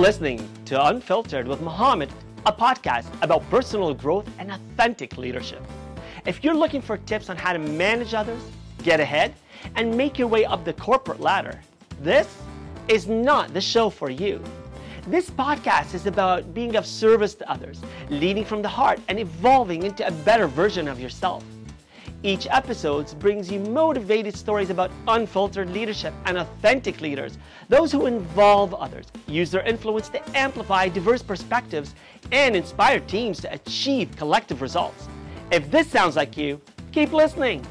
listening to Unfiltered with Muhammad, a podcast about personal growth and authentic leadership. If you're looking for tips on how to manage others, get ahead, and make your way up the corporate ladder, this is not the show for you. This podcast is about being of service to others, leading from the heart, and evolving into a better version of yourself. Each episode brings you motivated stories about unfiltered leadership and authentic leaders, those who involve others, use their influence to amplify diverse perspectives, and inspire teams to achieve collective results. If this sounds like you, keep listening.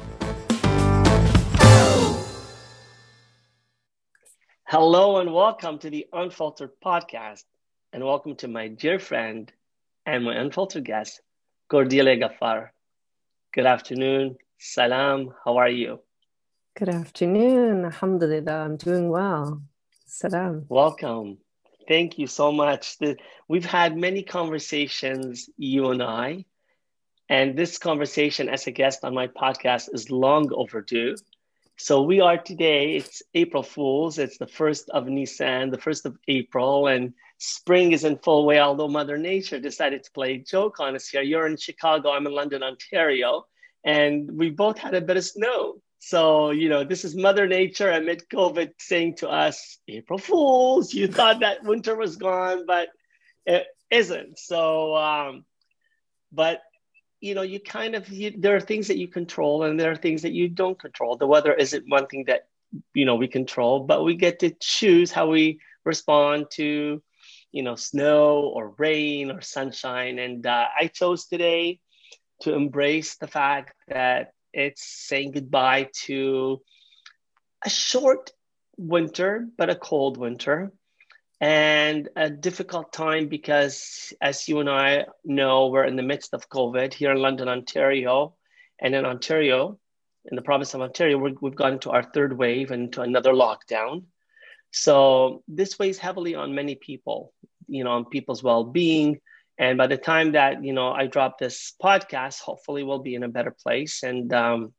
Hello and welcome to the Unfiltered Podcast, and welcome to my dear friend and my unfiltered guest, Cordelia Gaffar. Good afternoon. Salam. How are you? Good afternoon. Alhamdulillah. I'm doing well. Salam. Welcome. Thank you so much. We've had many conversations, you and I, and this conversation as a guest on my podcast is long overdue. So we are today, it's April Fools. It's the first of Nisan, the first of April, and spring is in full way, although Mother Nature decided to play a joke on us here. You're in Chicago, I'm in London, Ontario, and we both had a bit of snow. So, you know, this is Mother Nature amid COVID saying to us, April Fools, you thought that winter was gone, but it isn't. So, um, but you know, you kind of you, there are things that you control and there are things that you don't control. The weather isn't one thing that you know we control, but we get to choose how we respond to you know snow or rain or sunshine. And uh, I chose today to embrace the fact that it's saying goodbye to a short winter, but a cold winter and a difficult time because, as you and I know, we're in the midst of COVID here in London, Ontario, and in Ontario, in the province of Ontario, we have gone into our third wave and into another lockdown. So this weighs heavily on many people, you know, on people's well-being. And by the time that you know I drop this podcast, hopefully we'll be in a better place. And um,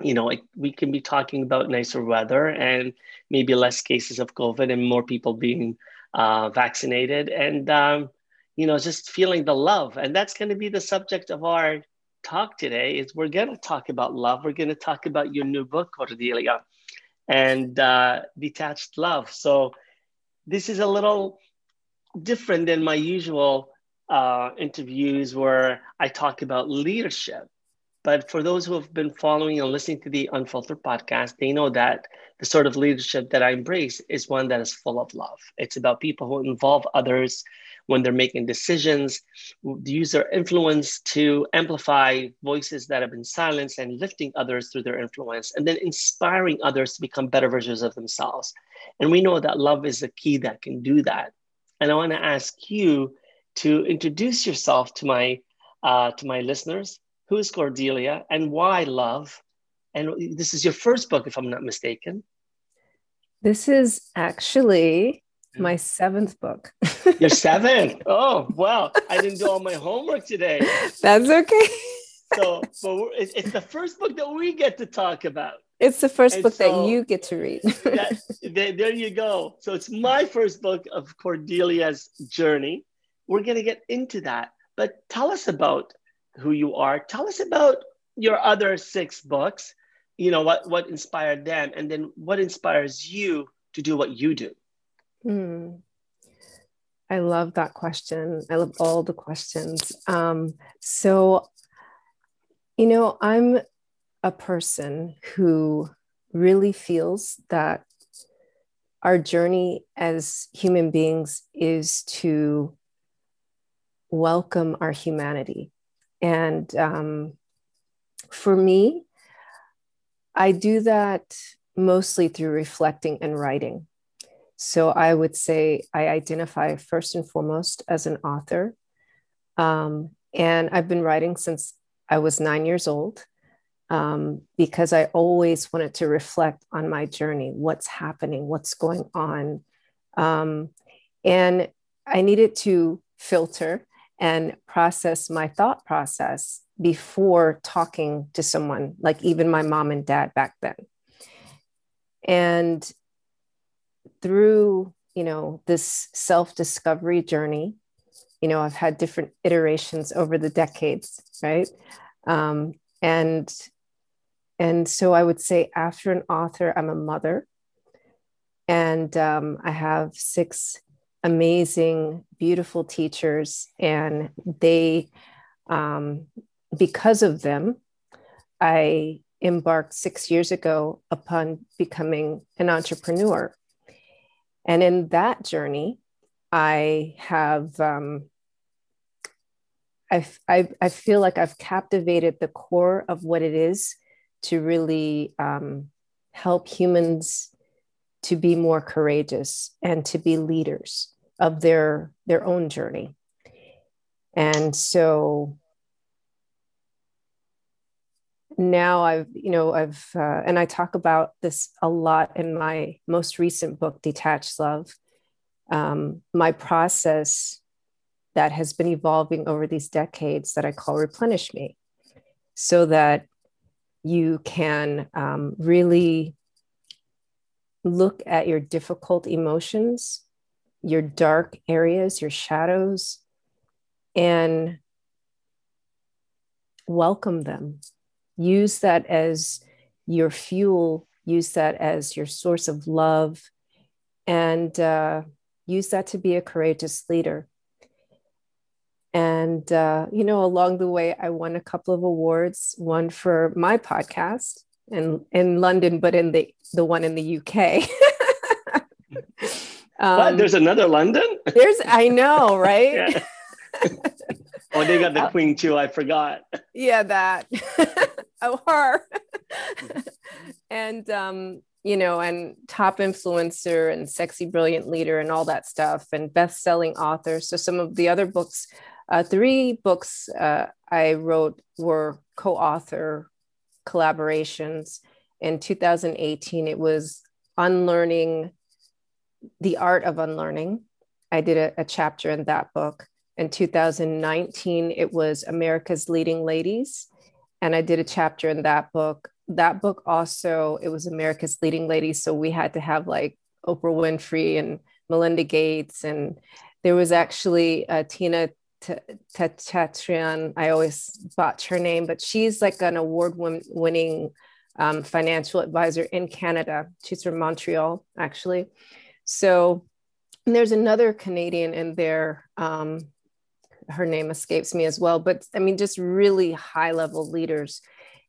you know, it, we can be talking about nicer weather and maybe less cases of COVID and more people being uh, vaccinated and, um, you know, just feeling the love. And that's going to be the subject of our talk today is we're going to talk about love. We're going to talk about your new book, Cordelia, and uh, detached love. So this is a little different than my usual uh, interviews where I talk about leadership but for those who have been following and listening to the Unfiltered podcast, they know that the sort of leadership that I embrace is one that is full of love. It's about people who involve others when they're making decisions, use their influence to amplify voices that have been silenced and lifting others through their influence, and then inspiring others to become better versions of themselves. And we know that love is the key that can do that. And I want to ask you to introduce yourself to my uh, to my listeners who is Cordelia and why love? And this is your first book, if I'm not mistaken. This is actually my seventh book. your seventh? Oh, well, I didn't do all my homework today. That's okay. so, but it's the first book that we get to talk about. It's the first and book so that you get to read. that, there you go. So it's my first book of Cordelia's journey. We're going to get into that. But tell us about who you are. Tell us about your other six books. You know what what inspired them, and then what inspires you to do what you do. Hmm. I love that question. I love all the questions. Um, so, you know, I'm a person who really feels that our journey as human beings is to welcome our humanity and um, for me, I do that mostly through reflecting and writing. So I would say I identify first and foremost as an author. Um, and I've been writing since I was nine years old um, because I always wanted to reflect on my journey what's happening, what's going on. Um, and I needed to filter and process my thought process before talking to someone, like even my mom and dad back then. And through you know, this self discovery journey. You know, I've had different iterations over the decades, right? Um, and and so I would say, after an author, I'm a mother, and um, I have six amazing, beautiful teachers, and they, um, because of them, I embarked six years ago upon becoming an entrepreneur. And in that journey, I have, um, I, I, I feel like I've captivated the core of what it is to really um, help humans to be more courageous and to be leaders of their their own journey and so now I've, you know, I've, uh, and I talk about this a lot in my most recent book, Detached Love. Um, my process that has been evolving over these decades that I call Replenish Me, so that you can um, really look at your difficult emotions, your dark areas, your shadows, and welcome them use that as your fuel, use that as your source of love, and uh, use that to be a courageous leader. And, uh, you know, along the way, I won a couple of awards, one for my podcast in, in London, but in the, the one in the UK. um, what? There's another London? There's, I know, right? oh, they got the uh, Queen too. I forgot. Yeah, that. oh, her. and um, you know, and top influencer and sexy, brilliant leader and all that stuff, and best-selling author. So some of the other books, uh, three books uh, I wrote were co-author collaborations. In 2018, it was unlearning the art of unlearning. I did a, a chapter in that book. In 2019, it was America's Leading Ladies and I did a chapter in that book. That book also, it was America's Leading Ladies. So we had to have like Oprah Winfrey and Melinda Gates. And there was actually uh, Tina Tatrian. I always botch her name, but she's like an award winning um, financial advisor in Canada. She's from Montreal, actually. So there's another Canadian in there. Um, her name escapes me as well, but I mean, just really high level leaders.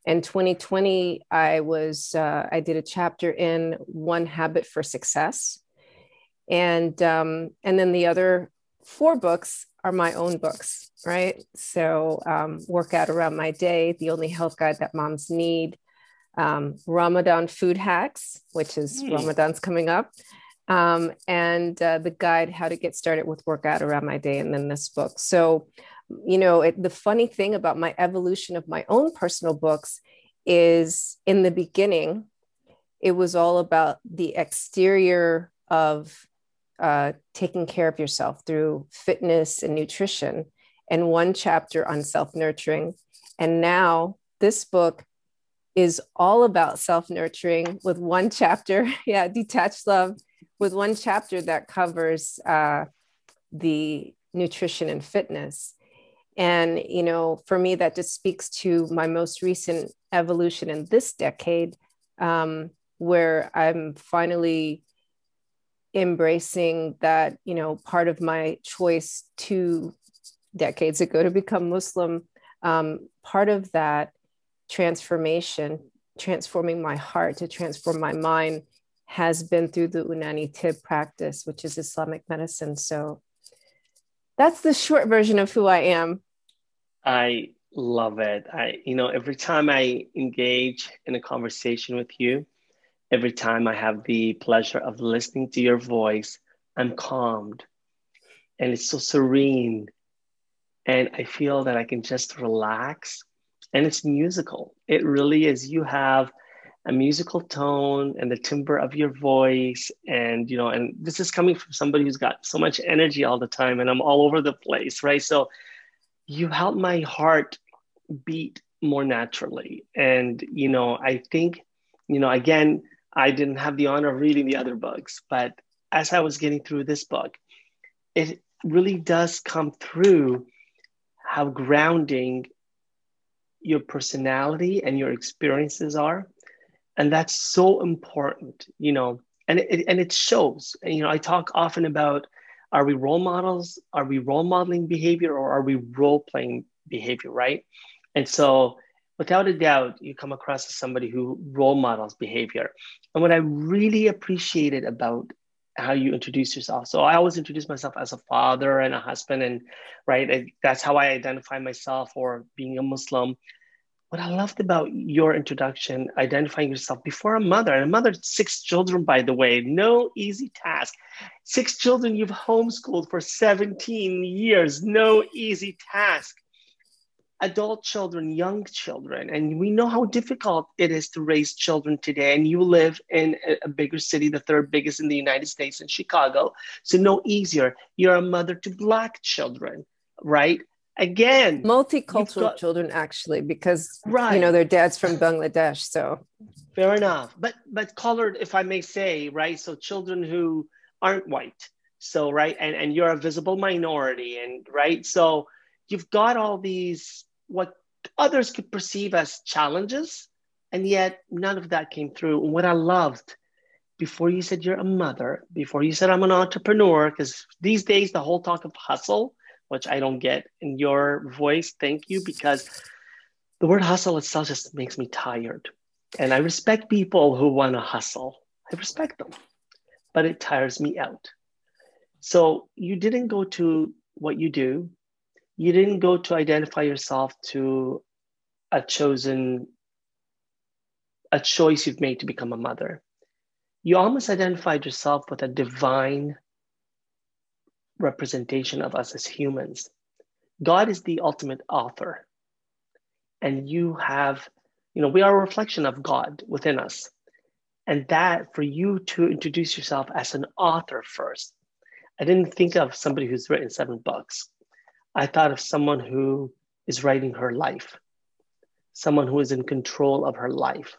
In 2020, I was uh, I did a chapter in One Habit for Success, and um, and then the other four books are my own books, right? So um, work out around my day, the only health guide that moms need, um, Ramadan food hacks, which is mm. Ramadan's coming up, um, and uh, the guide how to get started with workout around my day and then this book. So you know it, the funny thing about my evolution of my own personal books is in the beginning it was all about the exterior of uh, taking care of yourself through fitness and nutrition and one chapter on self-nurturing. And now this book is all about self-nurturing with one chapter. Yeah detached love with one chapter that covers uh, the nutrition and fitness. And, you know, for me, that just speaks to my most recent evolution in this decade, um, where I'm finally embracing that, you know, part of my choice two decades ago to become Muslim, um, part of that transformation, transforming my heart to transform my mind has been through the Unani Tibb practice, which is Islamic medicine. So that's the short version of who I am. I love it. I, you know, every time I engage in a conversation with you, every time I have the pleasure of listening to your voice, I'm calmed and it's so serene. And I feel that I can just relax and it's musical. It really is. You have a musical tone and the timbre of your voice and you know and this is coming from somebody who's got so much energy all the time and i'm all over the place right so you help my heart beat more naturally and you know i think you know again i didn't have the honor of reading the other books but as I was getting through this book, it really does come through how grounding your personality and your experiences are. And that's so important, you know, and it, and it shows. And, you know, I talk often about are we role models? Are we role modeling behavior or are we role playing behavior, right? And so, without a doubt, you come across as somebody who role models behavior. And what I really appreciated about how you introduce yourself. So I always introduce myself as a father and a husband, and right, that's how I identify myself or being a Muslim. What I loved about your introduction, identifying yourself before a mother, and a mother, six children, by the way, no easy task. Six children you've homeschooled for 17 years, no easy task adult children, young children. And we know how difficult it is to raise children today. And you live in a bigger city, the third biggest in the United States, in Chicago. So, no easier. You're a mother to Black children, right? Again, multicultural got, children, actually, because right. you know their dad's from Bangladesh. So, fair enough. But but colored, if I may say, right? So children who aren't white. So right, and and you're a visible minority, and right. So you've got all these what others could perceive as challenges, and yet none of that came through. And what I loved before you said you're a mother, before you said I'm an entrepreneur, because these days the whole talk of hustle, which I don't get in your voice, thank you, because the word hustle itself just makes me tired. And I respect people who want to hustle, I respect them, but it tires me out. So you didn't go to what you do you didn't go to identify yourself to a chosen a choice you've made to become a mother you almost identified yourself with a divine representation of us as humans. God is the ultimate author. And you have you know we are a reflection of god within us. And that for you to introduce yourself as an author first i didn't think of somebody who's written seven books. I thought of someone who is writing her life, someone who is in control of her life,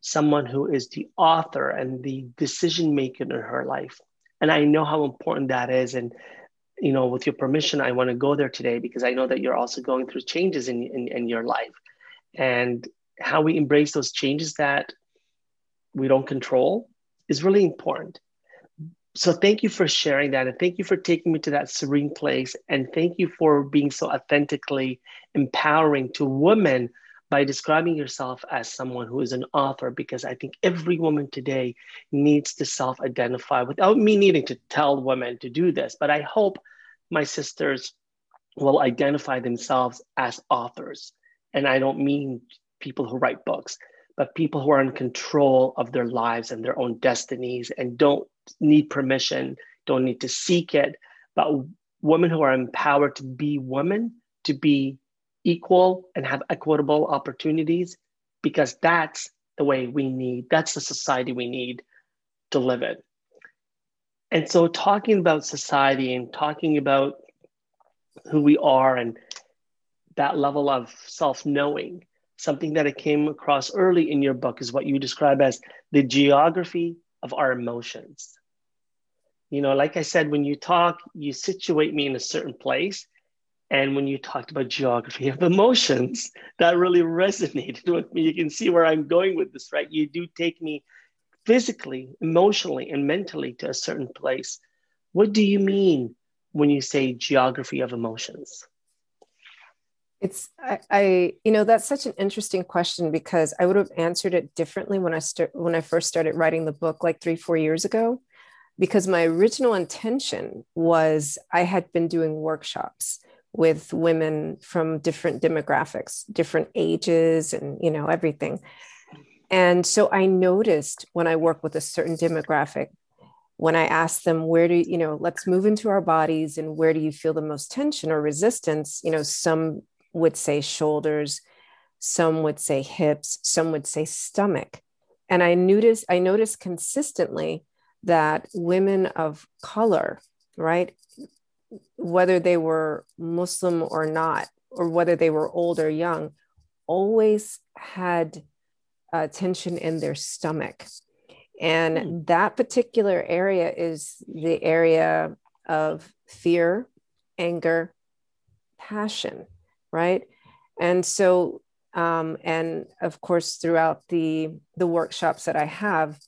someone who is the author and the decision maker in her life. And I know how important that is. And, you know, with your permission, I want to go there today because I know that you're also going through changes in, in, in your life. And how we embrace those changes that we don't control is really important so thank you for sharing that and thank you for taking me to that serene place and thank you for being so authentically empowering to women by describing yourself as someone who is an author because i think every woman today needs to self-identify without me needing to tell women to do this but i hope my sisters will identify themselves as authors. And i don't mean people who write books but people who are in control of their lives and their own destinies and don't need permission, don't need to seek it, but women who are empowered to be women, to be equal and have equitable opportunities, because that's the way we need, that's the society we need to live in. And so, talking about society and talking about who we are and that level of self knowing, something that I came across early in your book is what you describe as the geography of our emotions you know, like I said, when you talk, you situate me in a certain place. And when you talked about geography of emotions, that really resonated with me. You can see where I'm going with this, right? You do take me physically, emotionally, and mentally to a certain place. What do you mean when you say geography of emotions? It's I, I, you know that's such an interesting question because I would have answered it differently when I start when I first started writing the book like three four years ago because my original intention was I had been doing workshops with women from different demographics, different ages, and you know everything. And so I noticed when I work with a certain demographic, when I asked them, where do you know, let's move into our bodies and where do you feel the most tension or resistance? You know, some would say shoulders, some would say hips, some would say stomach. And I noticed, I noticed consistently that women of color, right, whether they were Muslim or not, or whether they were old or young, always had uh, tension in their stomach. And mm. that particular area is the area of fear, anger, passion, right? And so, um, and of course, throughout the the workshops that I have,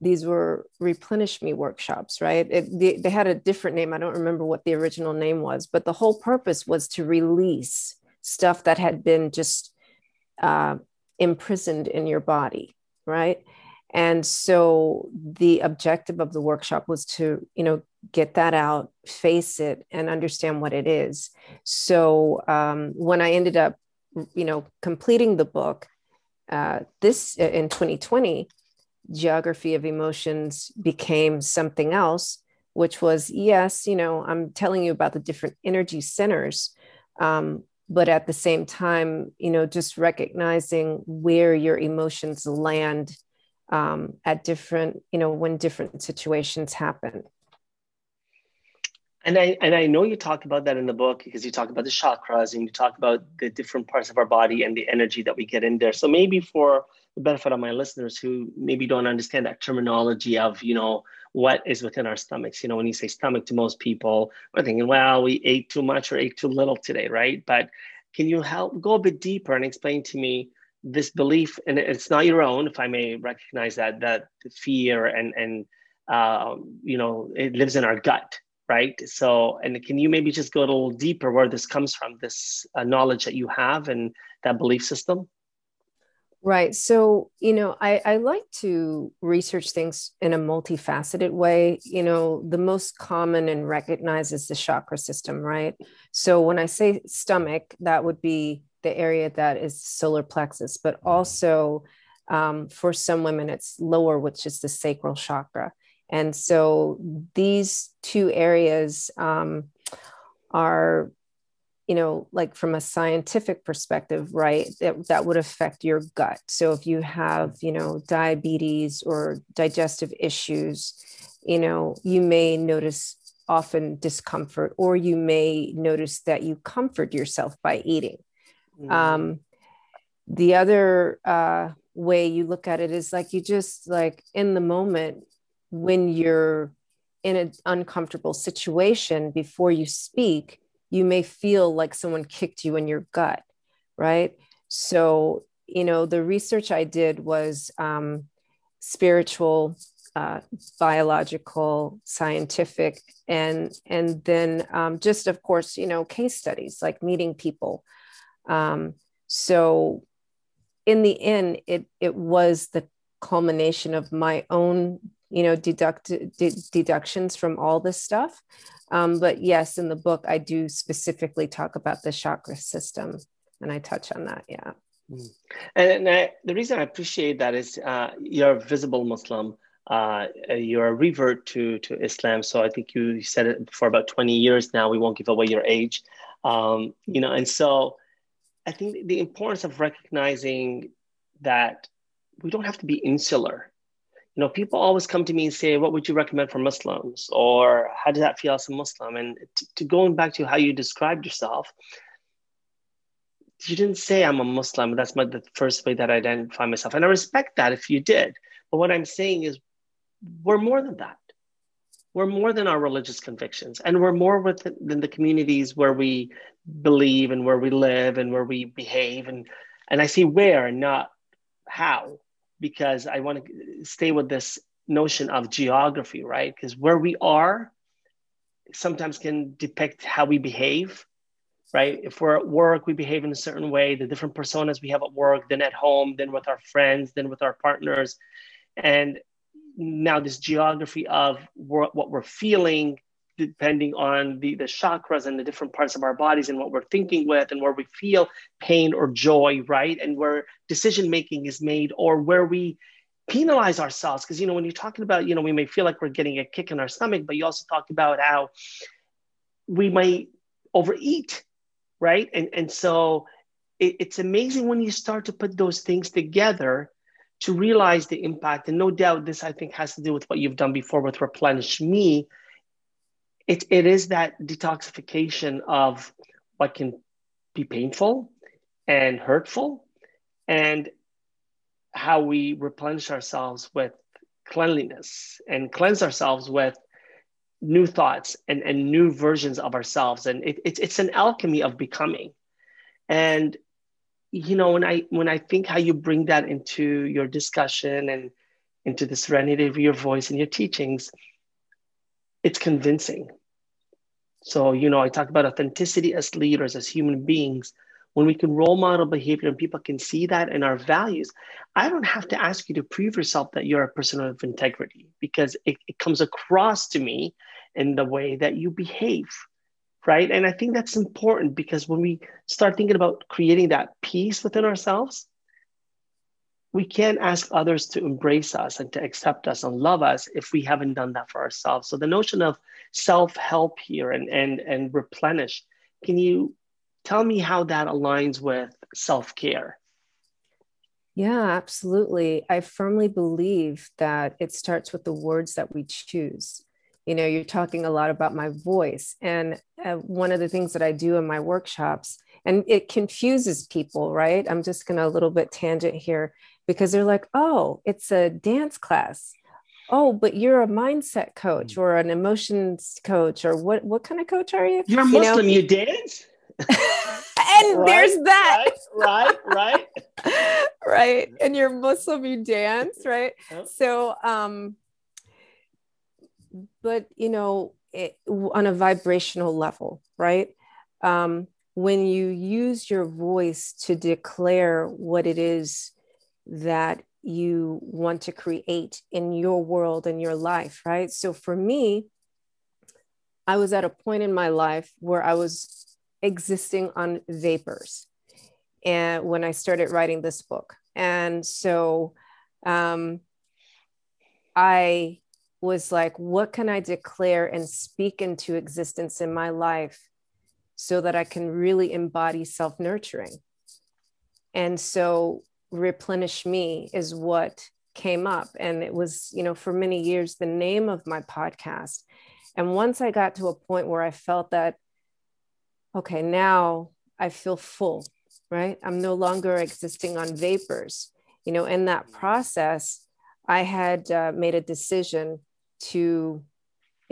these were replenish me workshops, right? It, they, they had a different name. I don't remember what the original name was, but the whole purpose was to release stuff that had been just uh, imprisoned in your body, right? And so the objective of the workshop was to, you know, get that out, face it, and understand what it is. So um, when I ended up, you know, completing the book, uh, this uh, in 2020, geography of emotions became something else, which was yes, you know, I'm telling you about the different energy centers. Um, but at the same time, you know, just recognizing where your emotions land um, at different, you know, when different situations happen. And I and I know you talk about that in the book because you talk about the chakras and you talk about the different parts of our body and the energy that we get in there. So maybe for the benefit of my listeners who maybe don't understand that terminology of you know what is within our stomachs. You know, when you say stomach to most people, we're thinking, well, we ate too much or ate too little today, right? But can you help go a bit deeper and explain to me this belief? And it's not your own, if I may recognize that that fear and and uh, you know it lives in our gut right? So, and can you maybe just go a little deeper where this comes from, this uh, knowledge that you have and that belief system? Right. So, you know, I, I like to research things in a multifaceted way. You know, the most common and recognized is the chakra system, right? So, when I say stomach, that would be the area that is solar plexus, but also um, for some women, it's lower, which is the sacral chakra. And so these two areas um, are, you know, like from a scientific perspective, right, that, that would affect your gut. So if you have, you know, diabetes or digestive issues, you know, you may notice often discomfort, or you may notice that you comfort yourself by eating. Mm. Um, the other uh, way you look at it is like you just like in the moment when you're in an uncomfortable situation before you speak, you may feel like someone kicked you in your gut, right? So, you know, the research I did was um, spiritual, uh, biological, scientific, and and then um, just of course, you know, case studies like meeting people. Um, so, in the end, it it was the culmination of my own you know deduct deductions from all this stuff. Um, but yes in the book i do specifically talk about the chakra system and i touch on that yeah. Mm. and, I, the reason i appreciate that is uh, you're a visible muslim uh, you're a revert to to islam so i think you said it for about 20 years now we won't give away your age. Um, you know and so i think the importance of recognizing that we don't have to be insular you know, people always come to me and say, "What would you recommend for Muslims?" or "How does that feel as a Muslim?" And to, to going back to how you described yourself, you didn't say I'm a Muslim. That's my the first way that I identify myself, and I respect that if you did. But what I'm saying is, we're more than that. We're more than our religious convictions, and we're more than the communities where we believe and where we live and where we behave. And and I see where and not how because I want to stay with this notion of geography, right? Because where we are sometimes can depict how we behave, right? If we're at work, we behave in a certain way, the different personas we have at work, then at home, then with our friends, then with our partners. And now this geography of what we're feeling depending on the, the chakras and the different parts of our bodies and what we're thinking with and where we feel pain or joy, right? And where decision making is made or where we penalize ourselves. Because, you know, when you're talking about, you know, we may feel like we're getting a kick in our stomach, but you also talk about how we might overeat, right? And, and so it, it's amazing when you start to put those things together to realize the impact. And no doubt this, I think, has to do with what you've done before with Replenish Me it, it is that detoxification of what can be painful and hurtful. And how we replenish ourselves with cleanliness and cleanse ourselves with new thoughts and, and new versions of ourselves and it, it's, it's an alchemy of becoming and you know when i when i think how you bring that into your discussion and into the serenity of your voice and your teachings it's convincing so you know i talk about authenticity as leaders as human beings when we can role model behavior and people can see that in our values, I don't have to ask you to prove yourself that you're a person of integrity because it, it comes across to me in the way that you behave. Right. And I think that's important because when we start thinking about creating that peace within ourselves, we can't ask others to embrace us and to accept us and love us if we haven't done that for ourselves. So the notion of self-help here and and and replenish, can you Tell me how that aligns with self care. Yeah, absolutely. I firmly believe that it starts with the words that we choose. You know, you're talking a lot about my voice. And uh, one of the things that I do in my workshops, and it confuses people, right? I'm just going to a little bit tangent here because they're like, oh, it's a dance class. Oh, but you're a mindset coach or an emotions coach, or what? What kind of coach are you? You're Muslim. You, know? you dance. and right, there's that. Right, right, right. right. And you're Muslim, you dance, right? So, um, but you know, it, on a vibrational level, right? Um, when you use your voice to declare what it is that you want to create in your world and your life, right? So for me, I was at a point in my life where I was existing on vapors and when i started writing this book and so um, i was like what can i declare and speak into existence in my life so that i can really embody self-nurturing and so replenish me is what came up and it was you know for many years the name of my podcast and once i got to a point where i felt that okay, now I feel full, right? I'm no longer existing on vapors. You know, in that process, I had uh, made a decision to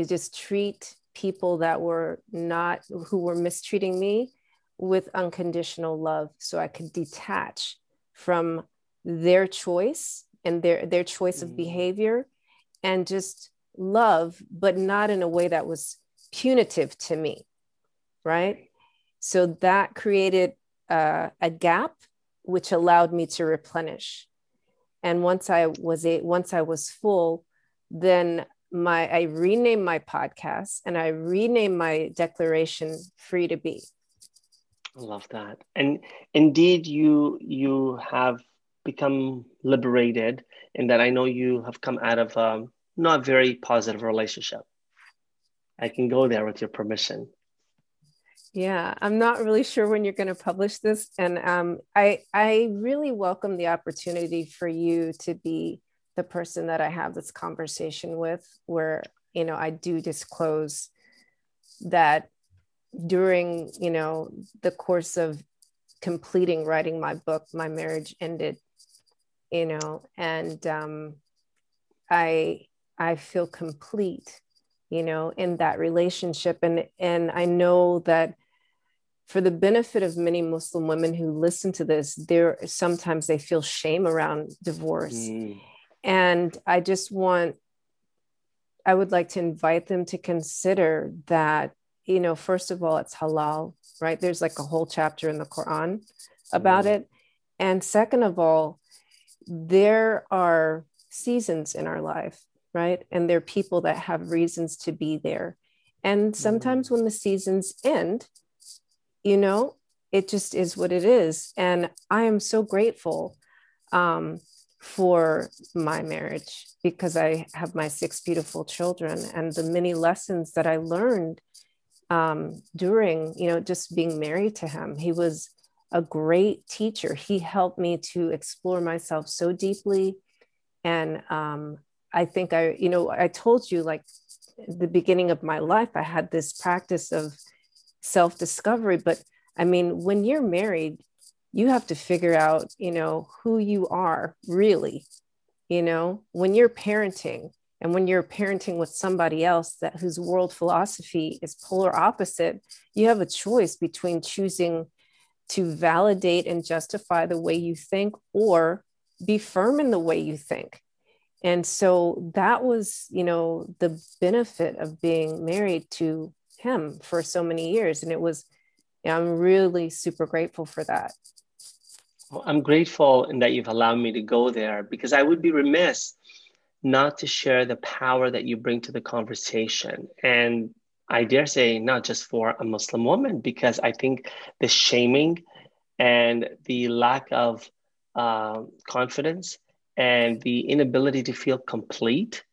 just treat people that were not, who were mistreating me with unconditional love so I could detach from their choice and their, their choice of mm. behavior and just love, but not in a way that was punitive to me, right? So that created uh, a gap, which allowed me to replenish. And once I was a once I was full, then my I renamed my podcast and I renamed my declaration "Free to Be." I love that, and indeed, you you have become liberated, in that I know you have come out of a not very positive relationship. I can go there with your permission. Yeah, I'm not really sure when you're going to publish this, and um, I I really welcome the opportunity for you to be the person that I have this conversation with, where you know I do disclose that during you know the course of completing writing my book, my marriage ended, you know, and um, I I feel complete you know in that relationship and and i know that for the benefit of many muslim women who listen to this there sometimes they feel shame around divorce mm. And i just want i would like to invite them to consider that you know first of all it's halal right there's like a whole chapter in the quran about mm. it and second of all there are seasons in our life right? And there are people that have reasons to be there. And sometimes mm-hmm. when the seasons end, you know, it just is what it is. And I am so grateful um, for my marriage because I have my six beautiful children and the many lessons that I learned um, during, you know, just being married to him. He was a great teacher. He helped me to explore myself so deeply and um, I think I, you know, I told you like the beginning of my life, I had this practice of self discovery. But I mean, when you're married, you have to figure out, you know, who you are really. You know, when you're parenting and when you're parenting with somebody else that whose world philosophy is polar opposite, you have a choice between choosing to validate and justify the way you think or be firm in the way you think. And so that was, you know, the benefit of being married to him for so many years. And it was, I'm really super grateful for that. I'm grateful in that you've allowed me to go there because I would be remiss not to share the power that you bring to the conversation. And I dare say, not just for a Muslim woman, because I think the shaming and the lack of uh, confidence and the inability to feel complete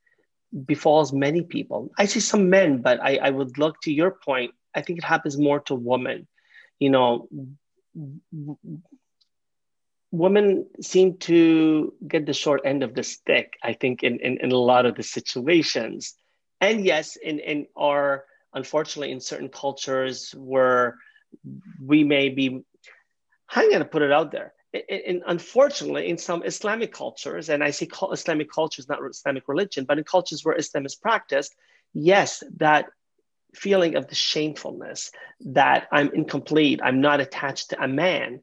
befalls many people. I see some men, but I, I would look to your point. I think it happens more to women. You know, women seem to get the short end of the stick, I think, in, in, in a lot of the situations. And yes, in, in our, unfortunately, in certain cultures where we may be, I'm going to put it out there. And unfortunately, in some Islamic cultures, and I say Islamic cultures, not Islamic religion, but in cultures where Islam is practiced, yes, that feeling of the shamefulness that I'm incomplete, I'm not attached to a man,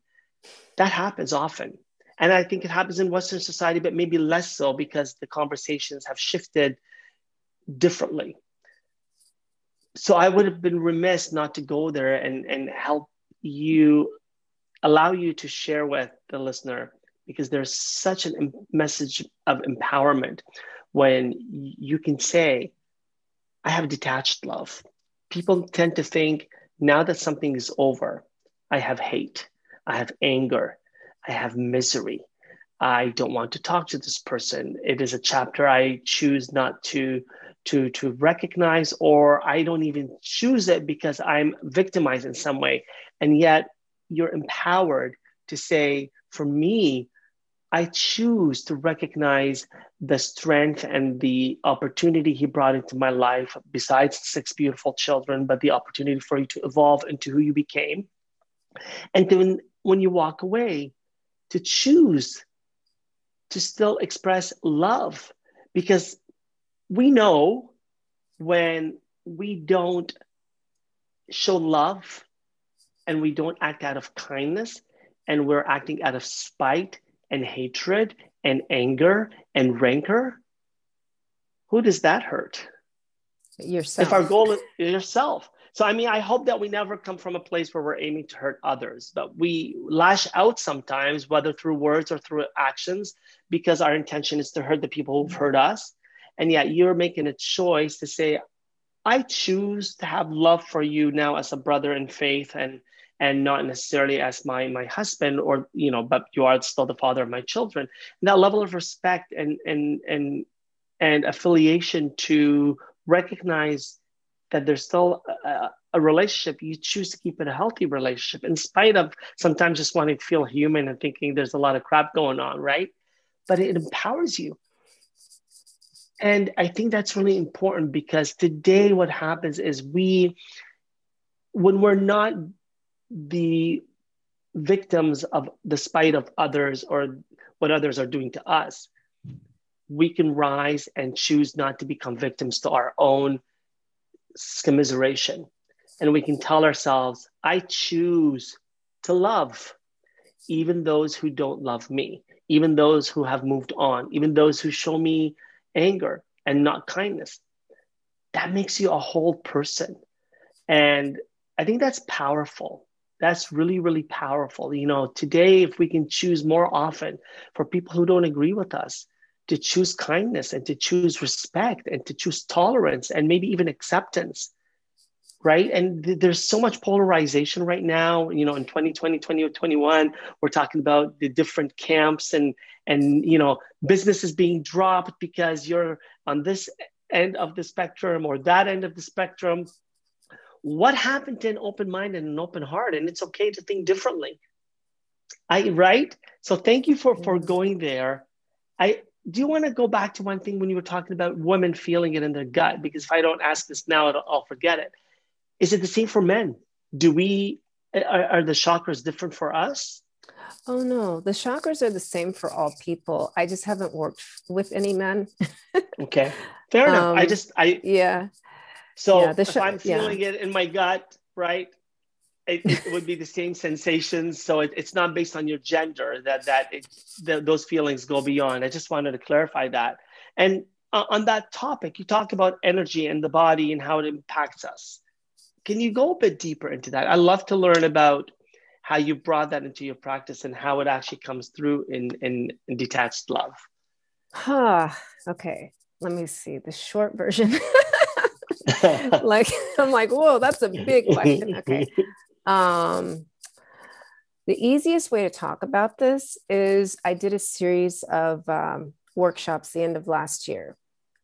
that happens often. And I think it happens in Western society, but maybe less so because the conversations have shifted differently. So I would have been remiss not to go there and, and help you, allow you to share with the listener, because there's such a message of empowerment when you can say, I have detached love. People tend to think now that something is over, I have hate. I have anger, I have misery. I don't want to talk to this person. It is a chapter I choose not to to to recognize or I don't even choose it because I'm victimized in some way. And yet you're empowered to say for me I choose to recognize the strength and the opportunity he brought into my life, besides six beautiful children, but the opportunity for you to evolve into who you became. And to when you walk away to choose to still express love. Because we know when we don't show love and we don't act out of kindness and we're acting out of spite and hatred and anger and rancor who does that hurt? Yourself. If our goal is yourself so, I mean, I hope that we never come from a place where we're aiming to hurt others, but we lash out sometimes, whether through words or through actions, because our intention is to hurt the people who've hurt us. And yet you're making a choice to say, I choose to have love for you now as a brother in faith and and not necessarily as my my husband or you know but you are still the father of my children and that level of respect and and and and affiliation to recognize that there's still a, a, relationship, you choose to keep it a healthy relationship in spite of sometimes just wanting to feel human and thinking there's a lot of crap going on, right? But it empowers you. And I think that's really important because today what happens is we, when we're not the victims of the spite of others or what others are doing to us, we can rise and choose not to become victims to our own commiseration. And we can tell ourselves, I choose to love even those who don't love me, even those who have moved on, even those who show me anger and not kindness. That makes you a whole person. And I think that's powerful. That's really, really powerful. You know, today, if we can choose more often for people who don't agree with us, to choose kindness and to choose respect and to choose tolerance and maybe even acceptance right? And th- there's so much polarization right now you know in 2020 2021 we're talking about the different camps and and you know businesses being dropped because you're on this end of the spectrum or that end of the spectrum. What happened to an open mind and an open heart? And it's okay to think differently. I right? So thank you for for going there. I do you want to go back to one thing when you were talking about women feeling it in their gut? Because if I don't ask this now, I'll forget it. Is it the same for men? Do we are, are the chakras different for us? Oh no, the chakras are the same for all people. I just haven't worked with any men. okay, fair enough. Um, I just I yeah. So yeah, if I'm feeling yeah. it in my gut, right? It, it would be the same sensations. So it, it's not based on your gender that that it, the, those feelings go beyond. I just wanted to clarify that. And uh, on that topic, you talk about energy and the body and how it impacts us. Can you go a bit deeper into that? I love to learn about how you brought that into your practice and how it actually comes through in, in, in detached love. Huh. Okay. Let me see the short version. like I'm like, whoa, that's a big question. Okay. Um, the easiest way to talk about this is I did a series of um, workshops the end of last year.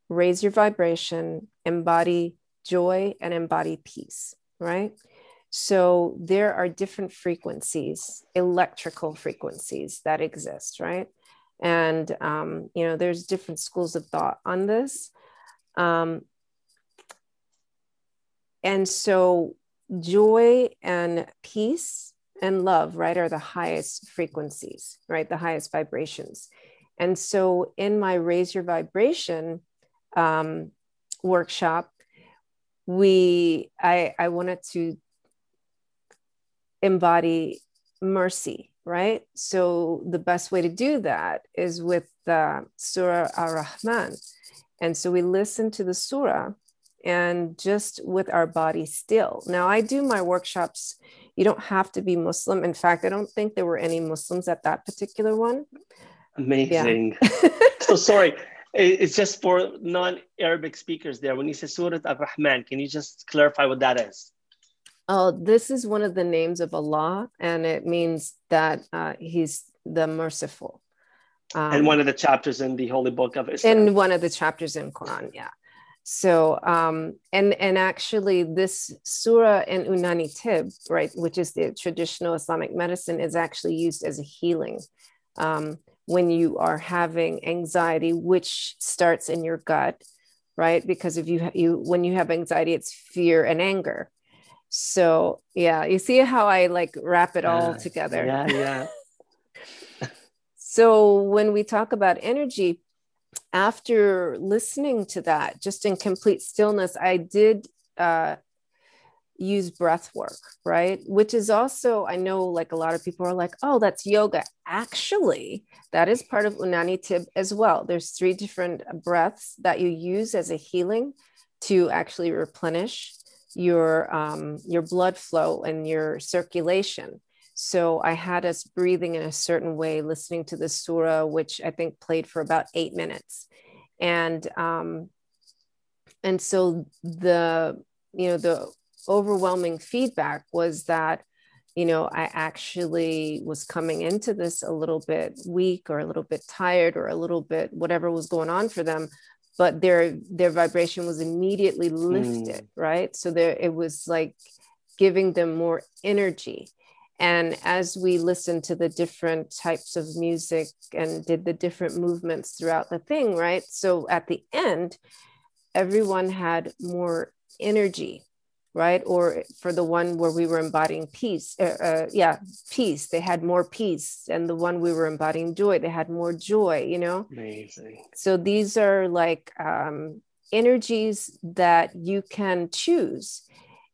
Raise your vibration, embody joy, and embody peace. Right. So there are different frequencies, electrical frequencies that exist, right? And um, you know, there's different schools of thought on this. Um, and so joy and peace and love, right, are the highest frequencies, right? The highest vibrations. And so in my raise your vibration um, workshop, we I, I wanted to embody mercy, right? So the best way to do that is with the Surah Ar Rahman. And so we listen to the Surah and just with our body still. Now, I do my workshops, you don't have to be Muslim. In fact, I don't think there were any Muslims at that particular one. Amazing. Yeah. so sorry. It's just for non Arabic speakers there. When you say Surah Ar Rahman, can you just clarify what that is? Oh, this is one of the names of Allah, and it means that uh, He's the merciful. Um, and one of the chapters in the Holy Book of Islam. In one of the chapters in Quran, yeah. So, um, and and actually, this surah in Unani Tibb, right, which is the traditional Islamic medicine, is actually used as a healing um, when you are having anxiety, which starts in your gut, right? Because if you you when you have anxiety, it's fear and anger so yeah, you see how I like wrap it all uh, together. Yeah, yeah. so when we talk about energy, after listening to that, just in complete stillness, I did uh, use breath work, right? Which is also, I know like a lot of people are like, oh, that's yoga. Actually, that is part of Unani Tibb as well. There's three different breaths that you use as a healing to actually replenish your um, your blood flow and your circulation. So I had us breathing in a certain way, listening to the surah, which I think played for about eight minutes, and um, and so the you know the overwhelming feedback was that you know I actually was coming into this a little bit weak or a little bit tired or a little bit whatever was going on for them but their their vibration was immediately lifted mm. right? So there it was like giving them more energy and as we listened to the different types of music and did the different movements throughout the thing right so at the end everyone had more energy right? Or for the one where we were embodying peace, uh, uh, yeah, peace, they had more peace. And the one we were embodying joy, they had more joy, you know? Amazing. So these are like um, energies that you can choose.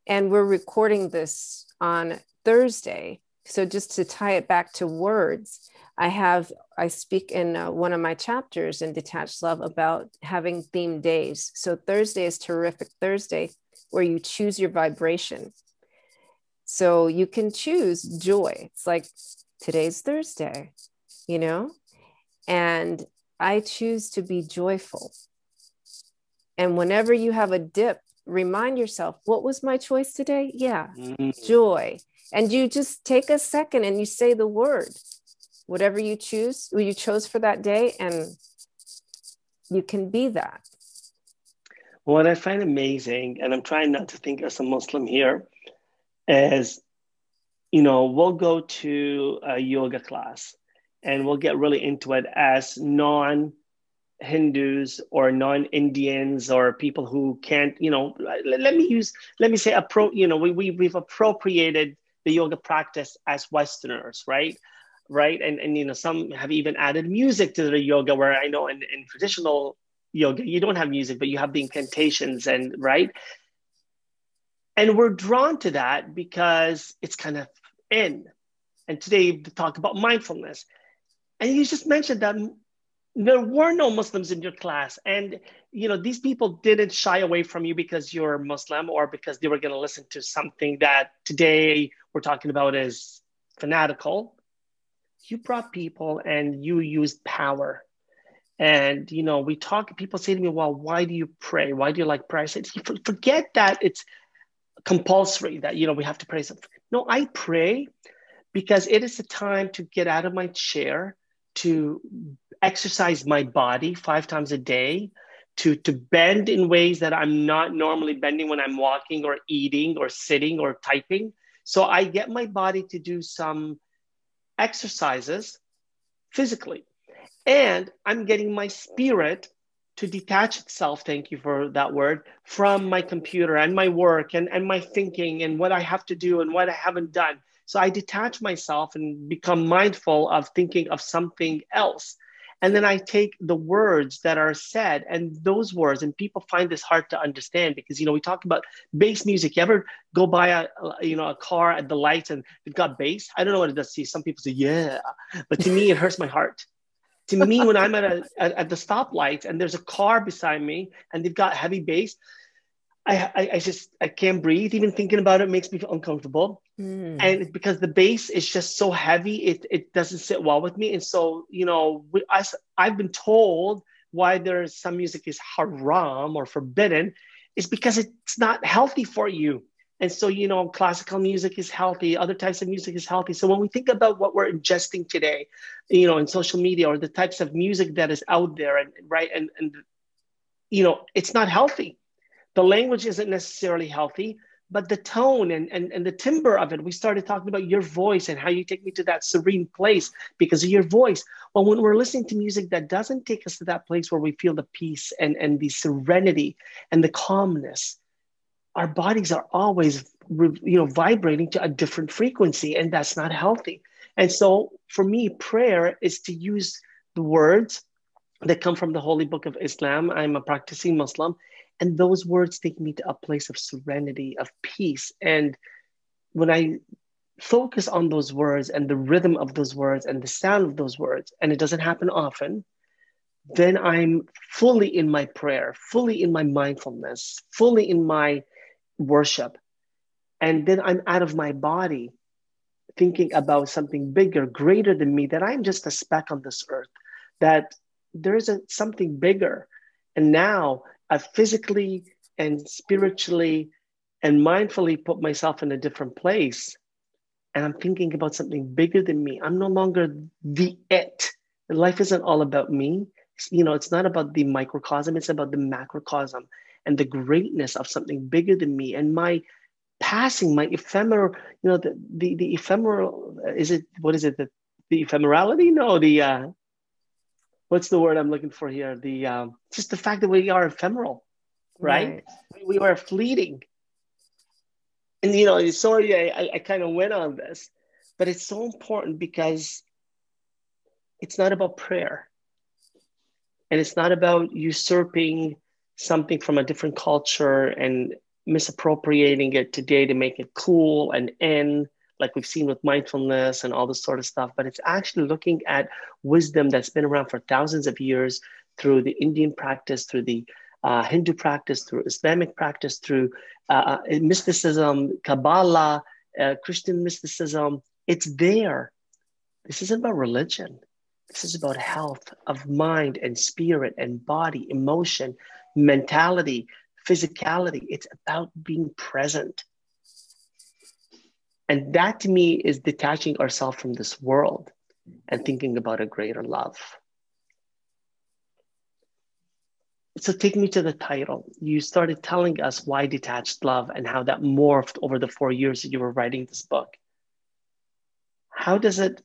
And we're recording this on Thursday. So just to tie it back to words, I have, I speak in uh, one of my chapters in Detached Love about having theme days. So Thursday is Terrific Thursday where you choose your vibration. So you can choose joy. It's like today's Thursday, you know? And I choose to be joyful. And whenever you have a dip, remind yourself, what was my choice today? Yeah, mm-hmm. joy. And you just take a second and you say the word, whatever you choose, what you chose for that day, and you can be that. What I find amazing, and I'm trying not to think as a Muslim here, is you know, we'll go to a yoga class and we'll get really into it as non Hindus or non Indians or people who can't, you know, let, let, me use, let me say, appro, you know, we, we, we've appropriated the yoga practice as Westerners, right? right? And and you know, some have even added music to the yoga, where I know in, in traditional yoga you don't have music, but you have the incantations and right. And we're drawn to that because it's kind of in. And today to talk about mindfulness. And you just mentioned that there were no Muslims in your class. And you know, these people didn't shy away from you because you're Muslim or because they were going to listen to something that today we're talking about as fanatical. You brought people and you used power. And you know, we talk. People say to me, "Well, why do you pray? Why do you like prayer?" I said, "Forget that. It's compulsory that you know we have to pray." Something. No, I pray because it is a time to get out of my chair, to exercise my body five times a day, to to bend in ways that I'm not normally bending when I'm walking or eating or sitting or typing. So I get my body to do some exercises physically. And I'm getting my spirit to detach itself, thank you for that word, from my computer and my work and, and my thinking and what I have to do and what I haven't done. So I detach myself and become mindful of thinking of something else. And then I take the words that are said and those words, and people find this hard to understand because, you know, we talk about bass music. You ever go by a, you know, a car at the lights and they've got bass? I don't know what it does to you. Some people say, yeah, but to me, it hurts my heart. To me, when I'm at, a, at, at the stoplight and there's a car beside me and they've got heavy bass, I, I, I, just I can't breathe. Even thinking about it makes me feel uncomfortable. Mm. And because the bass is just so heavy, it, it doesn't sit well with me. And so, you know, we, I, I've been told why there's some music is haram or forbidden is because it's not healthy for you. And so, you know, classical music is healthy, other types of music is healthy. So when we think about what we're ingesting today, you know, in social media or the types of music that is out there and right and and you know, it's not healthy the language isn't necessarily healthy but the tone and, and, and the timbre of it we started talking about your voice and how you take me to that serene place because of your voice. Well when we're listening to music that doesn't take us to that place where we feel the peace and, and the serenity and the calmness our bodies are always you know vibrating to a different frequency and that's not healthy. And so for me prayer is to use the words that come from the holy book of islam. I'm a practicing muslim and those words take me to a place of serenity, of peace. And when I focus on those words and the rhythm of those words and the sound of those words, and it doesn't happen often, then I'm fully in my prayer, fully in my mindfulness, fully in my worship. And then I'm out of my body thinking about something bigger, greater than me, that I'm just a speck on this earth, that there is a, something bigger. And now I physically and spiritually and mindfully put myself in a different place. And I'm thinking about something bigger than me. I'm no longer the it. Life isn't all about me. You know, it's not about the microcosm, it's about the macrocosm and the greatness of something bigger than me. And my passing, my ephemeral, you know, the the, the ephemeral, is it, what is it? The, the ephemerality? No, the, uh, what's the word I'm looking for here? The um, just the fact that we are ephemeral, right? right. We, are fleeting. And you know, sorry, I, I kind of went on this, but it's so important because it's not about prayer, and it's not about usurping something from a different culture and misappropriating it today to make it cool and in like we've seen with mindfulness and all this sort of stuff, but it's actually looking at wisdom that's been around for thousands of years through the Indian practice, through the uh, Hindu practice, through Islamic practice, through uh, uh mysticism, Kabbalah, uh, Christian mysticism. It's there. This isn't about religion. This is about health of mind and spirit and body, emotion, mentality, physicality. It's about being present. And that to me is detaching ourselves from this world and thinking about a greater love. So take me to the title. You started telling us why detached love and how that morphed over the four years that you were writing this book. How does it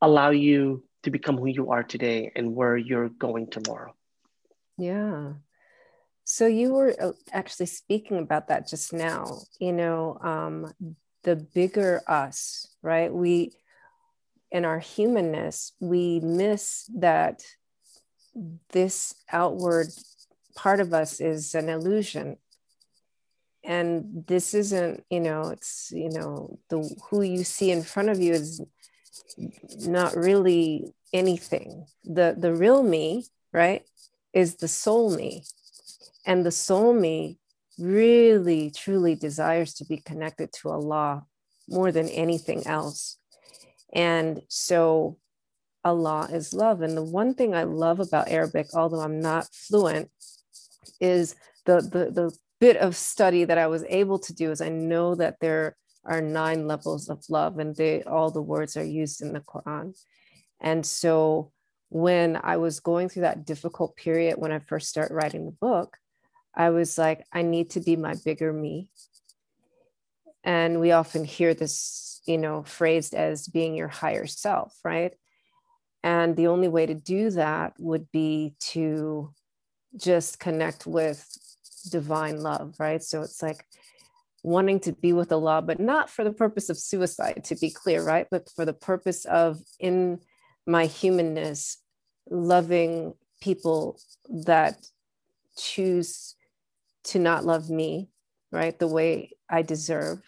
allow you to become who you are today and where you're going tomorrow? Yeah. So you were uh, actually speaking about that just now. You know, um, the bigger us, right? We in our humanness, we miss that this outward part of us is an illusion. And this isn't, you know, it's, you know, the who you see in front of you is not really anything. The the real me, right, is the soul me. And the soul me really truly desires to be connected to Allah more than anything else. And so Allah is love. And the one thing I love about Arabic, although I'm not fluent, is the, the, the bit of study that I was able to do is I know that there are nine levels of love and they all the words are used in the Quran. And so when I was going through that difficult period when I first started writing the book, I was like, I need to be my bigger me. And we often hear this, you know, phrased as being your higher self, right? And the only way to do that would be to just connect with divine love, right? So it's like wanting to be with Allah, but not for the purpose of suicide, to be clear, right? But for the purpose of in my humanness, loving people that choose to not love me, right, the way I deserve,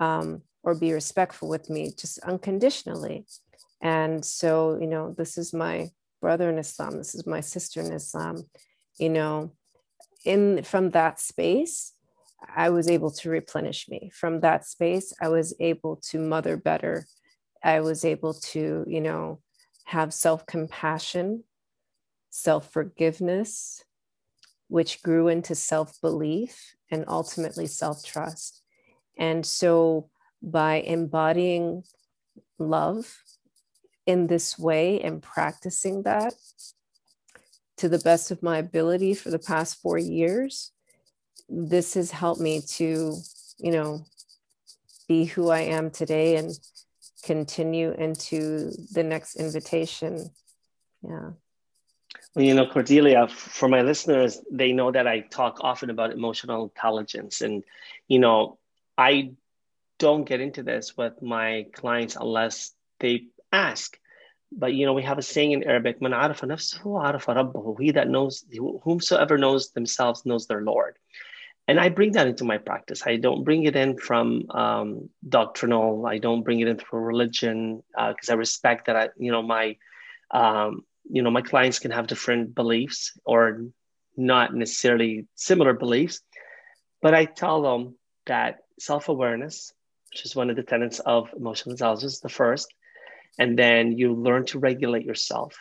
um, or be respectful with me just unconditionally. And so, you know, this is my brother in Islam, this is my sister in Islam, you know, in from that space, I was able to replenish me. From that space, I was able to mother better. I was able to, you know, have self compassion, self forgiveness, which grew into self belief and ultimately self trust. And so, by embodying love in this way and practicing that to the best of my ability for the past four years, this has helped me to, you know, be who I am today and continue into the next invitation. Yeah. You know, Cordelia, for my listeners, they know that I talk often about emotional intelligence. And, you know, I don't get into this with my clients unless they ask. But, you know, we have a saying in Arabic, Man. He that knows, whomsoever knows themselves knows their Lord. And I bring that into my practice. I don't bring it in from um, doctrinal. I don't bring it in through religion because uh, I respect that I, you know, my um, you know my clients can have different beliefs or not necessarily similar beliefs but i tell them that self-awareness which is one of the tenets of emotional intelligence the first. And then you learn to regulate yourself.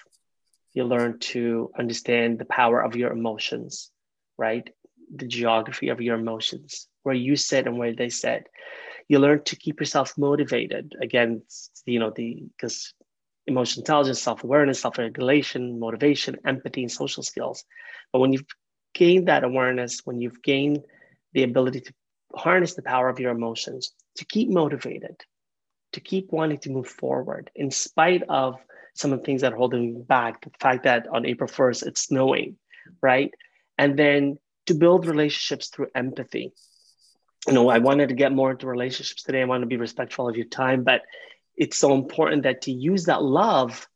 You learn to understand the power of your emotions right? The geography of your emotions where you sit and where they sit. You learn to keep yourself motivated again you know the because emotional intelligence, self awareness, self regulation, motivation, empathy, and social skills. But when you've gained that awareness, when you've gained the ability to harness the power of your emotions, to keep motivated, to keep wanting to move forward, in spite of some of the things that are holding you back, the fact that on April 1st it's snowing, right? And then to build relationships through empathy. You know, I wanted to get more into relationships today. I want to be respectful of your time, but it's so important that to use that love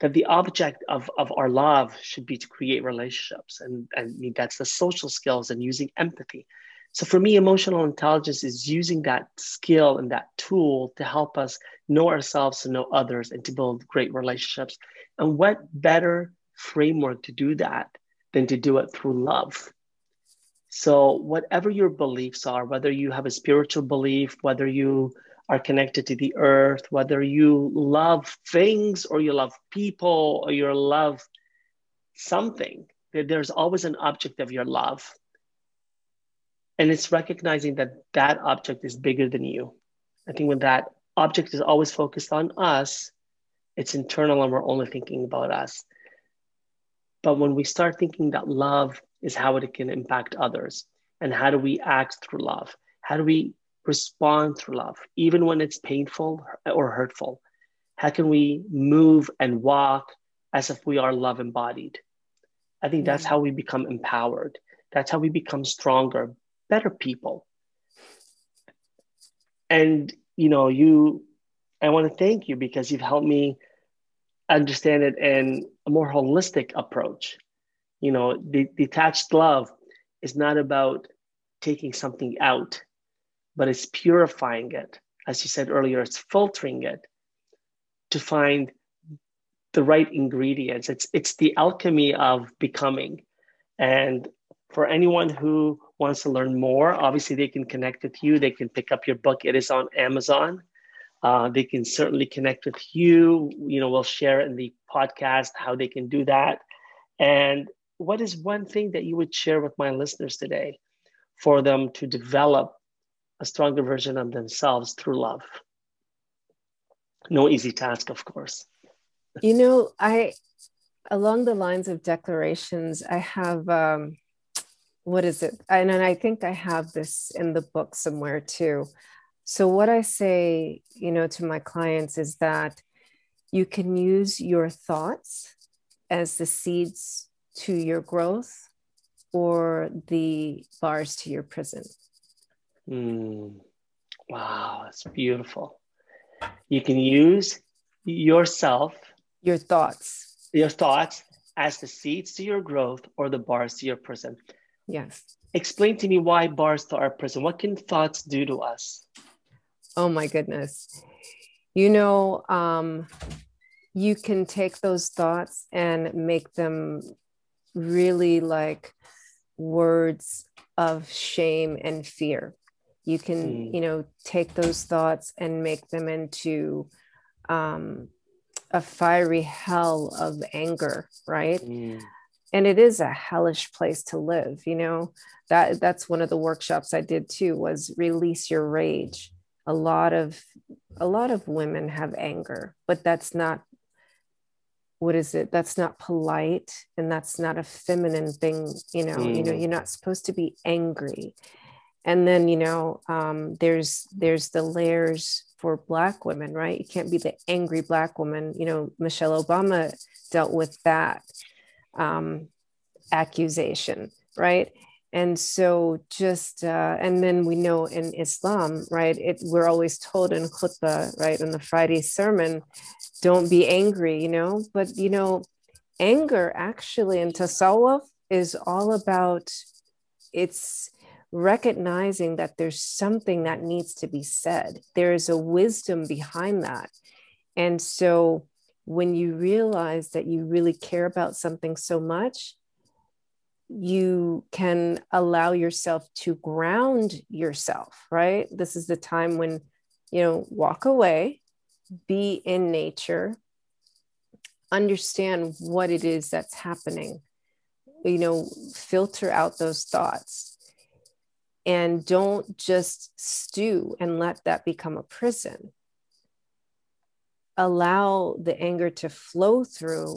that the object of, of our love should be to create relationships. And, and I mean, that's the social skills and using empathy. So for me emotional intelligence is using that skill and that tool to help us know ourselves and know others and to build great relationships. And what better framework to do that than to do it through love? So whatever your beliefs are whether you have a spiritual belief whether you are connected to the earth, whether you love things or you love people or you love something, there's always an object of your love. And it's recognizing that that object is bigger than you. I think when that object is always focused on us, it's internal and we're only thinking about us. But when we start thinking that love is how it can impact others, and how do we act through love? How do we respond through love, even when it's painful or hurtful? How can we move and walk as if we are love embodied? I think that's how we become empowered. That's how we become stronger, better people. And you know, you I want to thank you because you've helped me understand it in a more holistic approach. You know, the detached love is not about taking something out, but it's purifying it. As you said earlier, it's filtering it to find the right ingredients. It's it's the alchemy of becoming. And for anyone who wants to learn more, obviously they can connect with you. They can pick up your book. It is on Amazon. Uh, they can certainly connect with you. You know, we'll share in the podcast how they can do that. And what is one thing that you would share with my listeners today for them to develop a stronger version of themselves through love? No easy task, of course. You know, I, along the lines of declarations, I have, um, what is it? And, and I think I have this in the book somewhere too. So, what I say, you know, to my clients is that you can use your thoughts as the seeds to your growth or the bars to your prison. Mm. Wow, that's beautiful. You can use yourself, your thoughts, your thoughts as the seeds to your growth or the bars to your prison. Yes. Explain to me why bars to our prison. What can thoughts do to us? Oh my goodness. You know, um, you can take those thoughts and make them really like words of shame and fear. You can, mm. you know, take those thoughts and make them into um, a fiery hell of anger, right? Mm. And it is a hellish place to live, you know. That that's one of the workshops I did too was release your rage a lot of a lot of women have anger but that's not what is it that's not polite and that's not a feminine thing you know mm. you know mm. you're not supposed to be angry and then you know um, there's there's the layers for black women right? You can't be the angry black woman. You know michelle obama dealt with that um, accusation right? And so just uh, and then we know in islam right it we're always told in khutbah right in the friday sermon don't be angry you know? But you know anger actually in tasawwuf is all about it's recognizing that there's something that needs to be said there is a wisdom behind that and so when you realize that you really care about something so much you can allow yourself to ground yourself, right? This is the time when, you know, walk away, be in nature, understand what it is that's happening, you know, filter out those thoughts. And don't just stew and let that become a prison. Allow the anger to flow through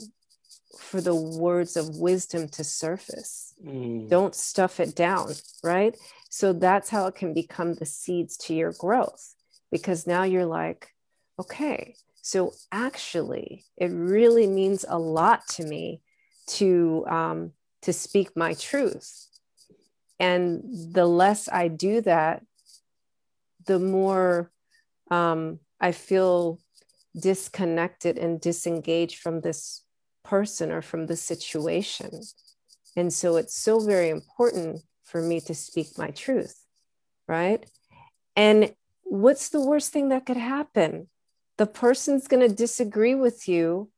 for the words of wisdom to surface. Mm. Don't stuff it down, right? So that's how it can become the seeds to your growth because now you're like, okay, so actually, it really means a lot to me to um, to speak my truth, and the less I do that, the more um, I feel disconnected and disengaged from this person or from the situation. And so it's so very important for me to speak my truth, right? And what's the worst thing that could happen? The person's going to disagree with you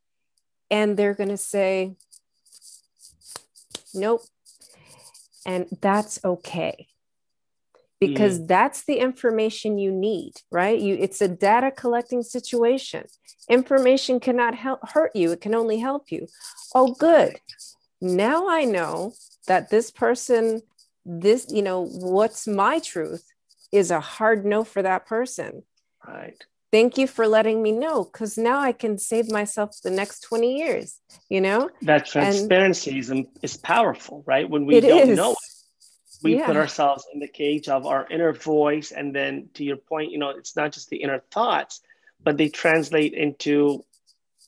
and they're going to say, nope. And that's okay. Because mm. that's the information you need right? You it's a data collecting situation. Information cannot help hurt you. It can only help you. Oh good. Now i know that this person this you know what's my truth is a hard no for that person. Right thank you for letting me know because now i can save myself the next 20 years you know that transparency and is, is powerful right when we don't is. know it we yeah. put ourselves in the cage of our inner voice and then to your point you know it's not just the inner thoughts but they translate into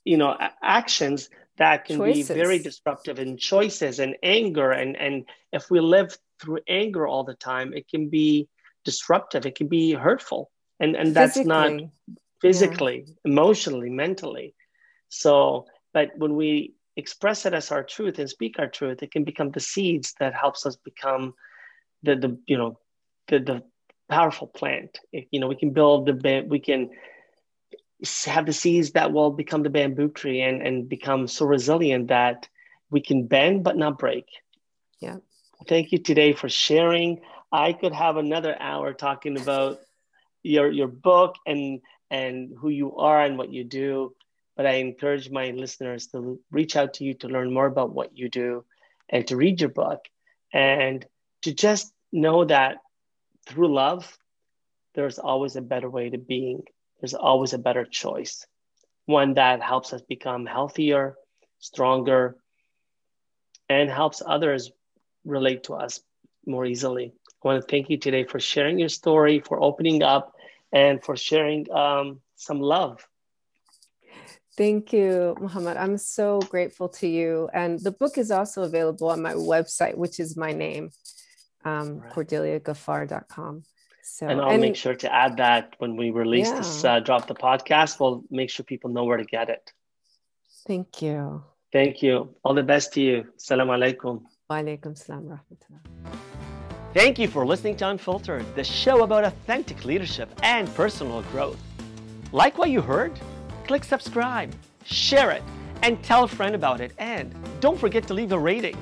you know actions that can choices. be very disruptive and choices and anger and and if we live through anger all the time it can be disruptive it can be hurtful and and that's Physically. not physically, yeah. emotionally, mentally. So, but when we express it as our truth and speak our truth, it can become the seeds that helps us become the the you know the the powerful plant. You know, we can build the we can have the seeds that will become the bamboo tree and and become so resilient that we can bend but not break. Yeah. Thank you today for sharing. I could have another hour talking about your your book and and who you are and what you do. But I encourage my listeners to reach out to you to learn more about what you do and to read your book and to just know that through love, there's always a better way to being. There's always a better choice, one that helps us become healthier, stronger, and helps others relate to us more easily. I want to thank you today for sharing your story, for opening up, and for sharing um, some love. Thank you, Muhammad. I'm so grateful to you. And the book is also available on my website, which is my name, um, right. cordeliagaffar.com. So, and I'll and, make sure to add that when we release yeah. this, uh, drop the podcast, we'll make sure people know where to get it. Thank you. Thank you. All the best to you. Salam alaikum. Wa alaikum salam rahmatullah. Thank you for listening to Unfiltered, the show about authentic leadership and personal growth. Like what you heard? Click subscribe, share it, and tell a friend about it. And don't forget to leave a rating.